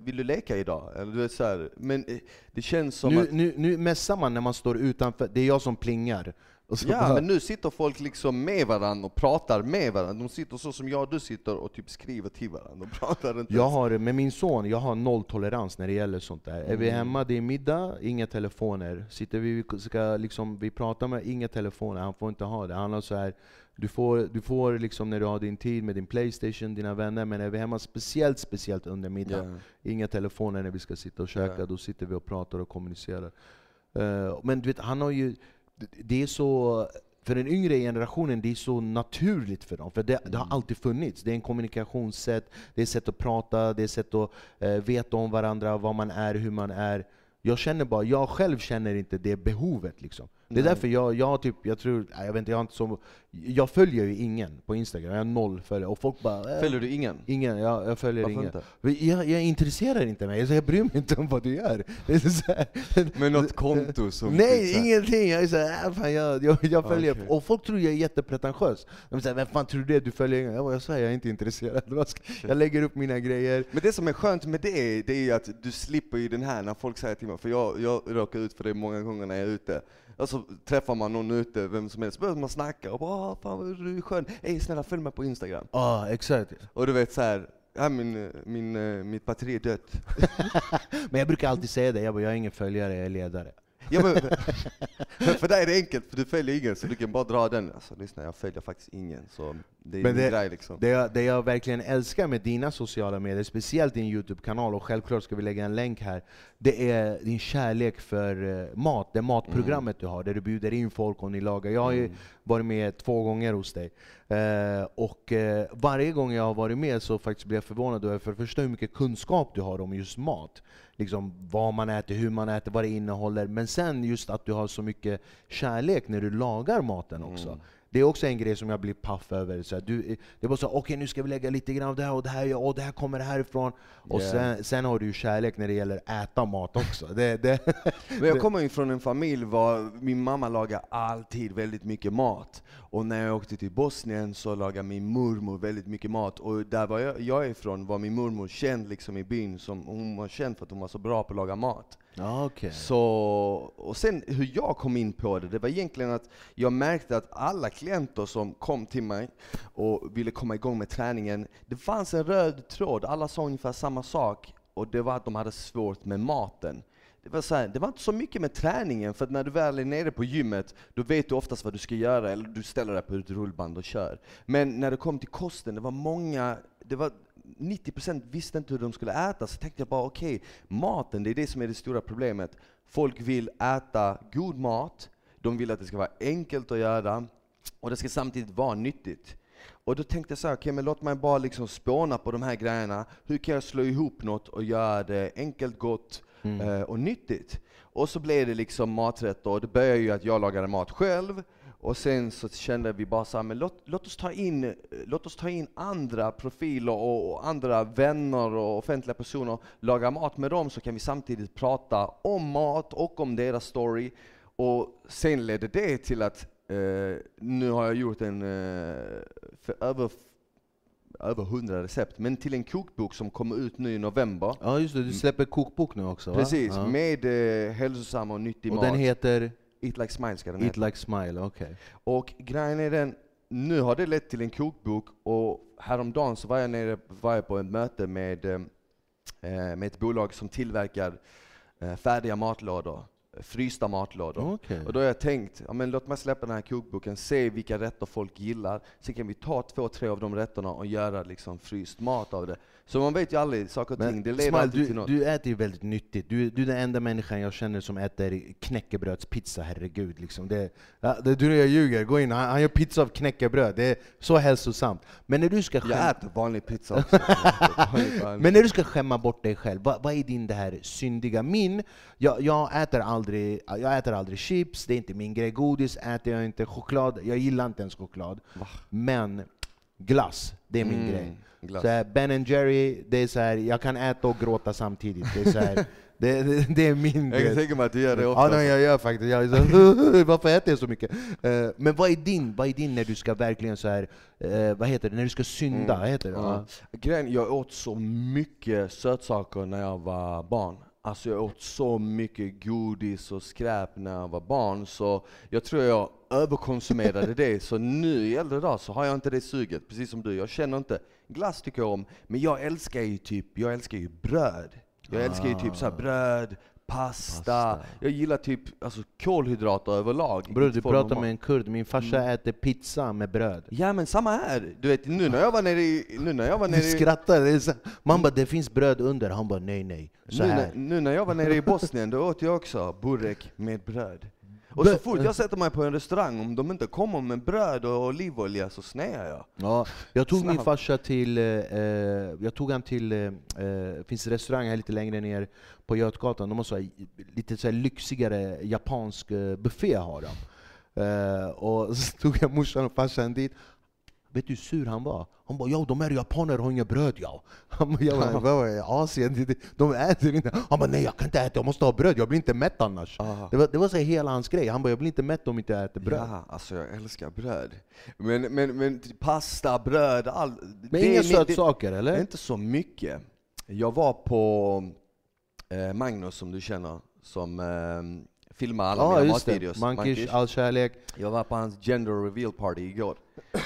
vill du leka idag? Eller du vet så här. Men eh, det känns som Nu, att nu, nu mässar man när man står utanför, det är jag som plingar. Och Ja, bara- men nu sitter folk liksom med varandra och pratar med varandra. De sitter så som jag och du sitter och typ skriver till varandra. De pratar inte Jag har, med min son, jag har noll tolerans när det gäller sånt där. Är vi Mm. hemma, det är middag, inga telefoner. Sitter vi, vi ska liksom, vi pratar med, inga telefoner, han får inte ha det. Han har så här, du får, du får liksom när du har din tid med din Playstation, dina vänner, men är vi hemma, speciellt speciellt under middag, Ja. inga telefoner när vi ska sitta och käka, Ja. då sitter vi och pratar och kommunicerar. Eh, men du vet, han har ju, det- är så, för den yngre generationen, det är så naturligt för dem. För det, det har alltid funnits. Det är en kommunikationssätt, det är sätt att prata, det är sätt att eh, veta om varandra, vad man är, hur man är. Jag känner bara, jag själv känner inte det behovet liksom. Det är Nej. därför jag, jag typ, jag tror, jag vet inte, jag har inte så, jag följer ju ingen på Instagram, jag har noll följare. Och folk bara, eh, Följer du ingen? Ingen, jag, jag följer Varför ingen. inte? Jag, jag intresserar inte mig, jag bryr mig inte om vad du gör. Med något konto som... Nej, här- ingenting! Jag är såhär, äh, fan, jag, jag, jag följer, Okej. och folk tror jag är jättepretentiös. De säger, vem fan tror du det? Du följer ingen? Jag, bara, jag säger, jag är inte intresserad. Jag lägger upp mina grejer. Men det som är skönt med det, det är ju att du slipper ju den här när folk säger till mig, för jag, jag råkar ut för det många gånger när jag är ute. Och så träffar man någon ute, vem som helst, börjar man snacka och bara "Ah, fan vad du är skön, ey snälla följ mig på Instagram. Ja, exakt. Och du vet så här, ja, min, min, eh, mitt batteri är dött. Men jag brukar alltid säga det, jag, bara, jag är ingen följare, jag är ledare. Ja, men, för dig är det enkelt, för du följer ingen, så du kan bara dra den. Alltså lyssna, jag följer faktiskt ingen, så Det är Men det- grej liksom. Det jag, det jag verkligen älskar med dina sociala medier, speciellt din Youtube-kanal, och självklart ska vi lägga en länk här, det är din kärlek för eh, mat, det matprogrammet du har, där du bjuder in folk och ni lagar. Jag har ju varit med två gånger hos dig. Eh, och eh, varje gång jag har varit med så faktiskt blir jag förvånad över för det första hur mycket kunskap du har om just mat. Liksom vad man äter, hur man äter, vad det innehåller. Men sen just att du har så mycket kärlek när du lagar maten också. Mm. Det är också en grej som jag blir paff över. Så du, det är bara så okej nu ska vi lägga lite grann av det här och det här, och det här kommer härifrån. Och Yeah. sen, sen har du ju kärlek när det gäller äta mat också. Det, det, Men jag kommer ju från en familj var min mamma lagar alltid väldigt mycket mat. Och när jag åkte till Bosnien så lagade min mormor väldigt mycket mat. Och där var jag, jag är ifrån var min mormor känd liksom i byn, som hon var känd för att hon var så bra på att laga mat ja. Så, och sen hur jag kom in på det, det var egentligen att jag märkte att alla klienter som kom till mig och ville komma igång med träningen, det fanns en röd tråd, alla sa ungefär samma sak, och det var att de hade svårt med maten. Det var, så här, det var inte så mycket med träningen, för att när du väl är nere på gymmet, då vet du oftast vad du ska göra, eller du ställer dig på ett rullband och kör. Men när det kom till kosten, det var många, det var 90% visste inte hur de skulle äta, så tänkte jag bara okej, maten, det är det som är det stora problemet. Folk vill äta god mat, de vill att det ska vara enkelt att göra, och det ska samtidigt vara nyttigt. Och då tänkte jag så här, okej men låt mig bara liksom spåna på de här grejerna. Hur kan jag slå ihop något och göra det enkelt, gott Mm. eh, och nyttigt? Och så blev det liksom maträtter, och det började ju att jag lagade mat själv, och sen så kände vi bara så här, men låt, låt, oss ta in, låt oss ta in andra profiler och, och andra vänner och offentliga personer, laga mat med dem så kan vi samtidigt prata om mat och om deras story. Och sen ledde det till att eh, nu har jag gjort en eh, för över, över 100 recept, men till en kokbok som kommer ut nu i november. Ja just det, du släpper kokbok nu också va? Precis, ja. med eh, hälsosam och nyttig Och mat. den heter Eat like smile ska den Eat heta. like smile, okej. Och grejen är den, nu har det lett till en kokbok och häromdagen så var jag nere var jag på ett möte med, eh, med ett bolag som tillverkar eh, färdiga matlådor, eh, frysta matlådor. Okej. Och då har jag tänkt, ja, men låt mig släppa den här kokboken, se vilka rätter folk gillar, sen kan vi ta två, tre av de rätterna och göra liksom fryst mat av det. Så man vet ju aldrig, saker och ting, det leder Smile, alltid du, till något. du äter ju väldigt nyttigt. Du, du är den enda människan jag känner som äter knäckebrödspizza, herregud. Liksom. Det, det, du jag ljuger, gå in. Han, han gör pizza av knäckebröd. Det är så hälsosamt. Men när du ska skämma, jag äter vanlig pizza också. Vanlig- vanlig- men när du ska skämma bort dig själv, vad, vad är din det här syndiga? Min, jag, jag, äter aldrig, jag äter aldrig chips, det är inte min grej. Godis äter jag inte, choklad, jag gillar inte ens choklad. Men glass, det är min Mm, grej. glass. Så här, ben Jerry, det är så här, jag kan äta och gråta samtidigt. Det är, så här, det, det, det är min Jag kan tänka mig att du gör det Ja, ofta. nej, jag gör faktiskt jag så, Varför äter jag så mycket? Eh, men vad är din, vad är din när du ska verkligen så här, eh, vad heter det, när du ska synda? Mm. Heter det? Ja. Grejen, jag åt så mycket sötsaker när jag var barn. Alltså jag åt så mycket godis och skräp när jag var barn, så jag tror jag överkonsumerade det. Så nu i äldre dag så har jag inte det suget, precis som du. Jag känner inte, glass tycker jag om, men jag älskar ju typ, jag älskar ju bröd. Jag älskar ju typ så här bröd, pasta. Pasta. jag gillar typ alltså, kolhydrater överlag. Bror, du pratar med en kurd, min farsa äter pizza med bröd. Ja men samma här, du vet nu när jag var nere i, nu när jag var Du nere i skrattar, det är så, man bara 'det finns bröd under' Han bara 'nej nej' så Nu, här. när- nu när jag var nere i Bosnien, då åt jag också burek med bröd. Och så fort jag sätter mig på en restaurang, om de inte kommer med bröd och olivolja så snear jag. Ja, jag tog min Snabb. farsa till, eh, eh, jag tog han till, eh, eh, finns en restaurang här lite längre ner på Götgatan, de har så här, lite så här lyxigare japansk eh, buffé har de. Eh, och så tog jag morsan och farsan dit, Vet du hur sur han var? Han bara ja, de här japaner har inget bröd ja. Han bara, ja, men vad är Asien? De äter inte. Han bara nej jag kan inte äta, jag måste ha bröd, jag blir inte mätt annars. Ah. Det var, det var så hela hans grej, han bara jag blir inte mätt om inte jag äter bröd. Ja, alltså jag älskar bröd. Men, men, men pasta, bröd, all, Men inga sötsaker eller? är inte så mycket. Jag var på eh, Magnus som du känner, som eh, filmar alla Ja mina just det, matvideos. Mankish, all kärlek. Jag var på hans gender reveal party igår,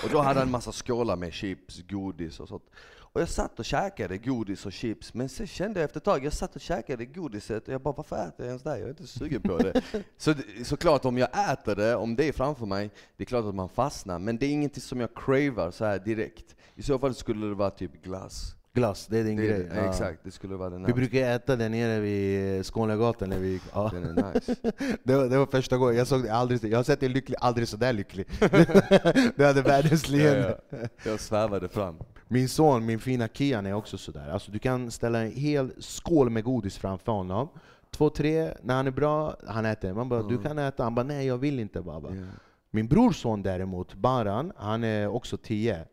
och då hade han en massa skålar med chips, godis och sånt. Och jag satt och käkade godis och chips, men sen kände jag efter ett tag, jag satt och käkade godiset och jag bara, varför äter jag ens det? Jag är inte sugen på det. så såklart om jag äter det, om det är framför mig, det är klart att man fastnar, men det är ingenting som jag cravar så här direkt. I så fall skulle det vara typ glass. Glass, det är din Det, grej. ja. Exakt, det skulle vara den Vi brukar äta där nere vid Skånegatan när vi gick. Ja. Den är nice. Det, var, det var första gången, jag såg dig aldrig, jag har sett dig lycklig, aldrig sådär lycklig. du hade världens leende. Ja, ja. Jag svävade fram. Min son, min fina Kian, är också sådär. Alltså, du kan ställa en hel skål med godis framför honom. Två, tre, när han är bra, han äter. Man bara, du kan äta. Han bara, nej jag vill inte baba. Ja. Min brorson däremot, Baran, han är också tio.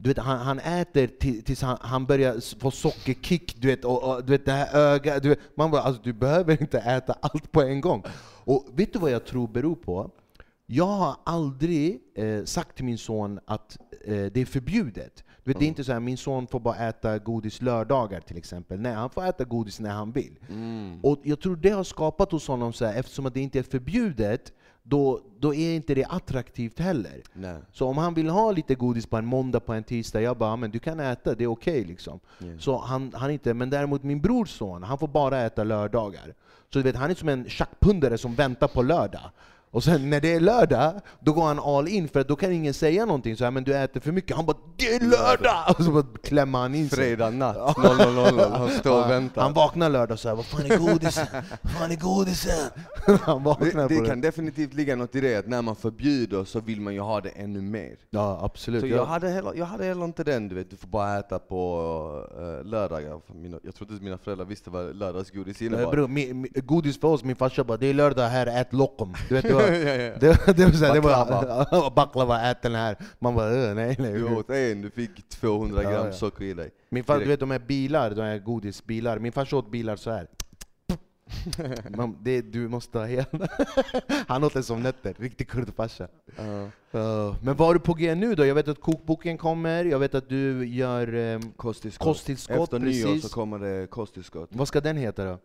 Du vet, han, han äter ti- tills han, han börjar få sockerkick, du vet, och, och du vet det här ögat. Du vet, man bara, alltså, du behöver inte äta allt på en gång. Och vet du vad jag tror beror på? Jag har aldrig eh, sagt till min son att eh, det är förbjudet. Du vet, Det är inte så här min son får bara äta godis lördagar till exempel. Nej, han får äta godis när han vill. Mm. Och jag tror det har skapat hos honom, så här, eftersom att det inte är förbjudet, då, då är inte det attraktivt heller. Nej. Så om han vill ha lite godis på en måndag, på en tisdag, jag bara men du kan äta, det är okej liksom. Yeah. Så han, han inte, men däremot min brors son, han får bara äta lördagar. Så du vet, han är som en tjackpundare som väntar på lördag. Och sen när det är lördag, då går han all in för då kan ingen säga någonting så här, men du äter för mycket. Han bara 'Det är lördag!' Och så bara klämmer han in sig. Fredag natt, 00.00, han står och väntar. Han vaknar lördag så här, 'Vad fan är godisen? Vad fan är godisen?' Han vaknar det, på det kan definitivt ligga något i det, att när man förbjuder så vill man ju ha det ännu mer. Ja, absolut. Så Jag- hade, heller, jag hade heller inte den, du vet, du får bara äta på uh, lördagar. Mina, jag trodde att mina föräldrar visste vad lördagsgodis innebar. bror, min, min, godis för oss, min farsa bara 'Det är lördag här, ät lokom' Du vet, det var, ja, ja. det, det var såhär, det Baklava. var baklava, ät den här Man bara "Äh, nej nej Du åt en, du fick 200 Ja, gram ja. socker i dig. Min far, du vet de här bilar, de här godisbilar, min farsa åt bilar så här. Man, det, du måste ha hela. Han åt det som nötter, riktig kurdfarsa. Ja. Uh, men vad har du på G nu då? Jag vet att kokboken kommer, jag vet att du gör um, Kosttillskott. kosttillskott, Efter nyår så kommer det kosttillskott. Vad ska den heta då?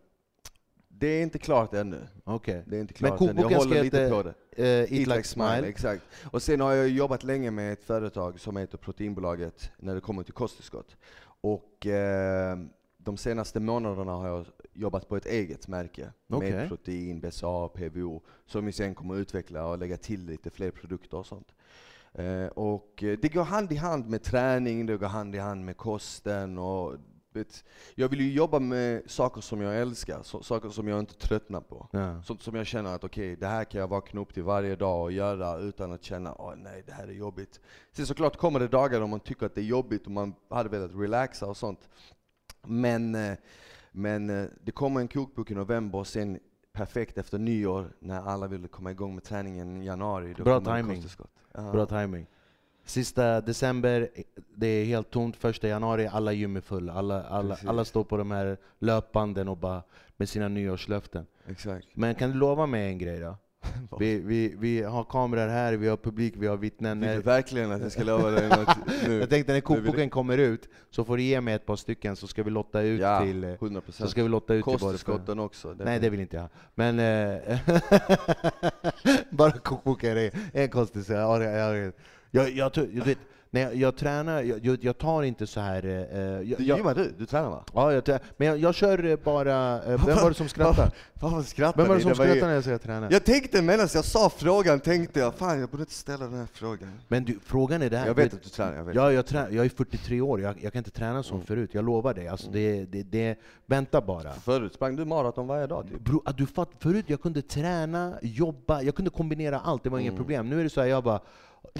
Det är inte klart ännu. Okej. Det är inte Men klart. Jag kokboken ska håller lite på det. Uh, eat, like smile. Exakt. Och sen har jag jobbat länge med ett företag som heter Proteinbolaget när det kommer till kosttillskott. Och eh, de senaste månaderna har jag jobbat på ett eget märke Okej. med protein, BCA, PVO, som vi sen kommer utveckla och lägga till lite fler produkter och sånt. Eh, och eh, det går hand i hand med träning, det går hand i hand med kosten och vet, jag vill ju jobba med saker som jag älskar, så, saker som jag inte tröttnar på. Ja. Sånt som jag känner att okej, det här kan jag vakna upp till varje dag och göra utan att känna åh nej, det här är jobbigt. Sen såklart kommer det dagar då man tycker att det är jobbigt och man hade velat relaxa och sånt. Men, eh, men eh, det kommer en kokbok i november och sen perfekt efter nyår när alla vill komma igång med träningen i januari. Bra timing. Ja. Bra timing. Sista december, det är helt tomt. Första januari, alla gym är fulla. Alla, alla, Precis. alla står på de här löpbanden och bara med sina nyårslöften. Exakt. Men kan du lova mig en grej då? Vi, vi, vi har kameror här, vi har publik, vi har vittnen. Vill du verkligen att jag ska lova dig något nu? jag tänkte när kokboken kommer ut, så får du ge mig ett par stycken så ska vi lotta ut Ja, till... eh, 100%. Så ska vi lotta ut. Kosttillskotten också. Nej det vill inte jag. Men... Eh, bara kokboken en konstig sak. Jag, jag, jag, vet, när jag, jag tränar, jag, jag, tar inte så här... Eh, jag, Du jag, du? Du tränar va? ja, jag, men jag, kör eh, bara... Eh, vem var det som skrattade? Varför skrattar Vem var det som skrattade när jag sa jag tränar? Jag tänkte medan jag sa frågan, tänkte jag fan jag borde inte ställa den här frågan. Men du, frågan är det här. Jag vet att du tränar, jag vet. Ja, jag, trä, jag är 43 år, jag, kan inte träna som Mm. förut. Jag lovar dig. Alltså, det, det, det, vänta bara. Förut sprang du maraton varje dag typ. Bro, att du fatt, förut jag kunde träna, jobba, jag kunde kombinera allt, det var inget problem. Nu är det så här, jag bara,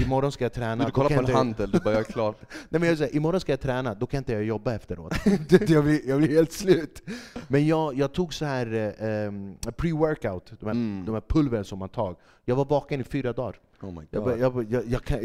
imorgon ska jag träna. Du kollar på en handel, du bara jag är klar. Nej, men jag säger, imorgon ska jag träna, då kan inte jag jobba efteråt. jag, blir, jag blir helt slut. Men jag, jag tog så här eh, em, pre-workout, de, här- Mm. de här pulvren som man tar. Jag var vaken i fyra dagar. Oh Jag, kan,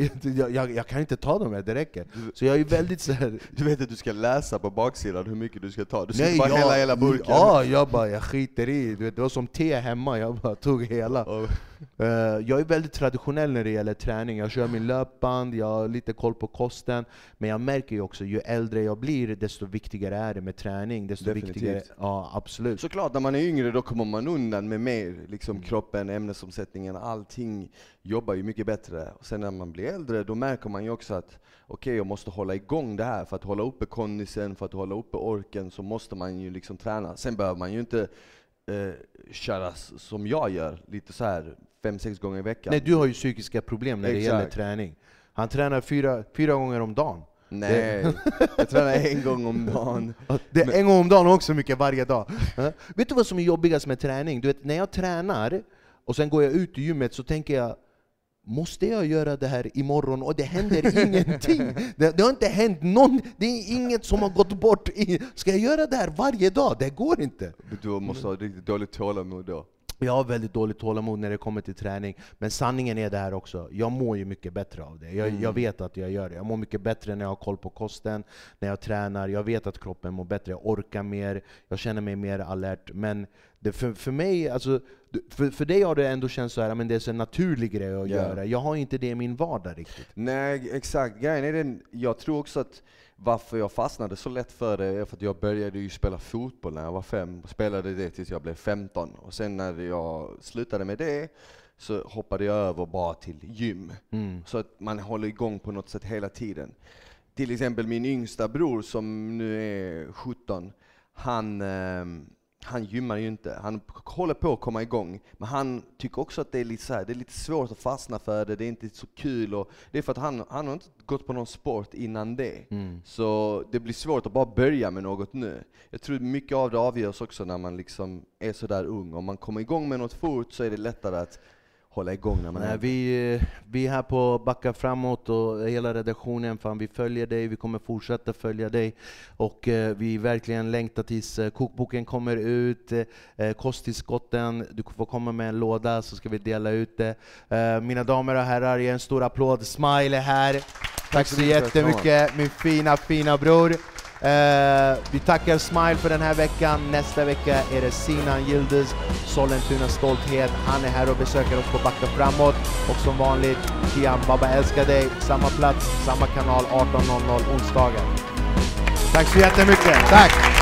jag, inte ta dem här, det räcker. Så jag är väldigt så här, Du vet att du ska läsa på baksidan hur mycket du ska ta, du ska Nej, bara hälla hela burken. Ja, jag bara, jag skiter i. Du vet, det var som te hemma, jag bara tog hela. Och- Eh, jag är väldigt traditionell när det gäller träning. Jag kör min löpband, jag har lite koll på kosten. Men jag märker ju också, ju äldre jag blir, desto viktigare är det med träning. Desto Definitivt. viktigare, ja absolut. Såklart, när man är yngre då kommer man undan med mer. Liksom kroppen, ämnesomsättningen, allting jobbar ju mycket bättre. Och sen när man blir äldre, då märker man ju också att okej, okay, jag måste hålla igång det här. För att hålla uppe kondisen, för att hålla uppe orken, så måste man ju liksom träna. Sen behöver man ju inte eh, köra som jag gör, lite så här fem, sex gånger i veckan. Nej, du har ju psykiska problem när det Exakt. gäller träning. Han tränar fyra, fyra gånger om dagen. Nej, jag tränar en gång om dagen. Det är en gång om dagen också mycket varje dag. Vet du vad som är jobbigast med träning? Du vet, när jag tränar och sen går jag ut i gymmet så tänker jag Måste jag göra det här imorgon? Och det händer ingenting! Det, det har inte hänt någon, det är inget som har gått bort. Ska jag göra det här varje dag? Det går inte! Du måste ha riktigt dåligt tålamod då. Jag har väldigt dåligt tålamod när det kommer till träning, men sanningen är det här också. Jag mår ju mycket bättre av det. Jag, Mm. jag vet att jag gör det. Jag mår mycket bättre när jag har koll på kosten, när jag tränar. Jag vet att kroppen mår bättre, jag orkar mer, jag känner mig mer alert. Men det, för, för mig, alltså, för, för dig har det ändå känts så här, men det är så en naturlig grej att Ja. göra. Jag har inte det i min vardag riktigt. Nej, exakt. Grejen är den, jag tror också att varför jag fastnade så lätt för det är för att jag började ju spela fotboll när jag var fem, spelade det tills jag blev 15. Och sen när jag slutade med det så hoppade jag över bara till gym. Mm. Så att man håller igång på något sätt hela tiden. Till exempel min yngsta bror som nu är 17, han, ehm, han gymmar ju inte. Han håller på att komma igång, men han tycker också att det är lite, så här, det är lite svårt att fastna för det, det är inte så kul. Och det är för att han, han har inte gått på någon sport innan det. Mm. Så det blir svårt att bara börja med något nu. Jag tror mycket av det avgörs också när man liksom är sådär ung. Om man kommer igång med något fort så är det lättare att hålla igång när man Nej, är vi, eh, vi är här på Backa Framåt och hela redaktionen, fan, vi följer dig, vi kommer fortsätta följa dig. Och eh, vi verkligen längtar tills eh, kokboken kommer ut, eh, kosttillskotten, du får komma med en låda så ska vi dela ut det. Eh, mina damer och herrar, ge en stor applåd. Smile är här. Tack så så jättemycket, min fina, fina bror. Uh, vi tackar Smile för den här veckan. Nästa vecka är det Sinan Yildiz, Sollentunas stolthet. Han är här och besöker oss på Backa Framåt. Och som vanligt, Kian Baba älskar dig. Samma plats, samma kanal, 18.00 onsdagar. Tack så jättemycket. Tack!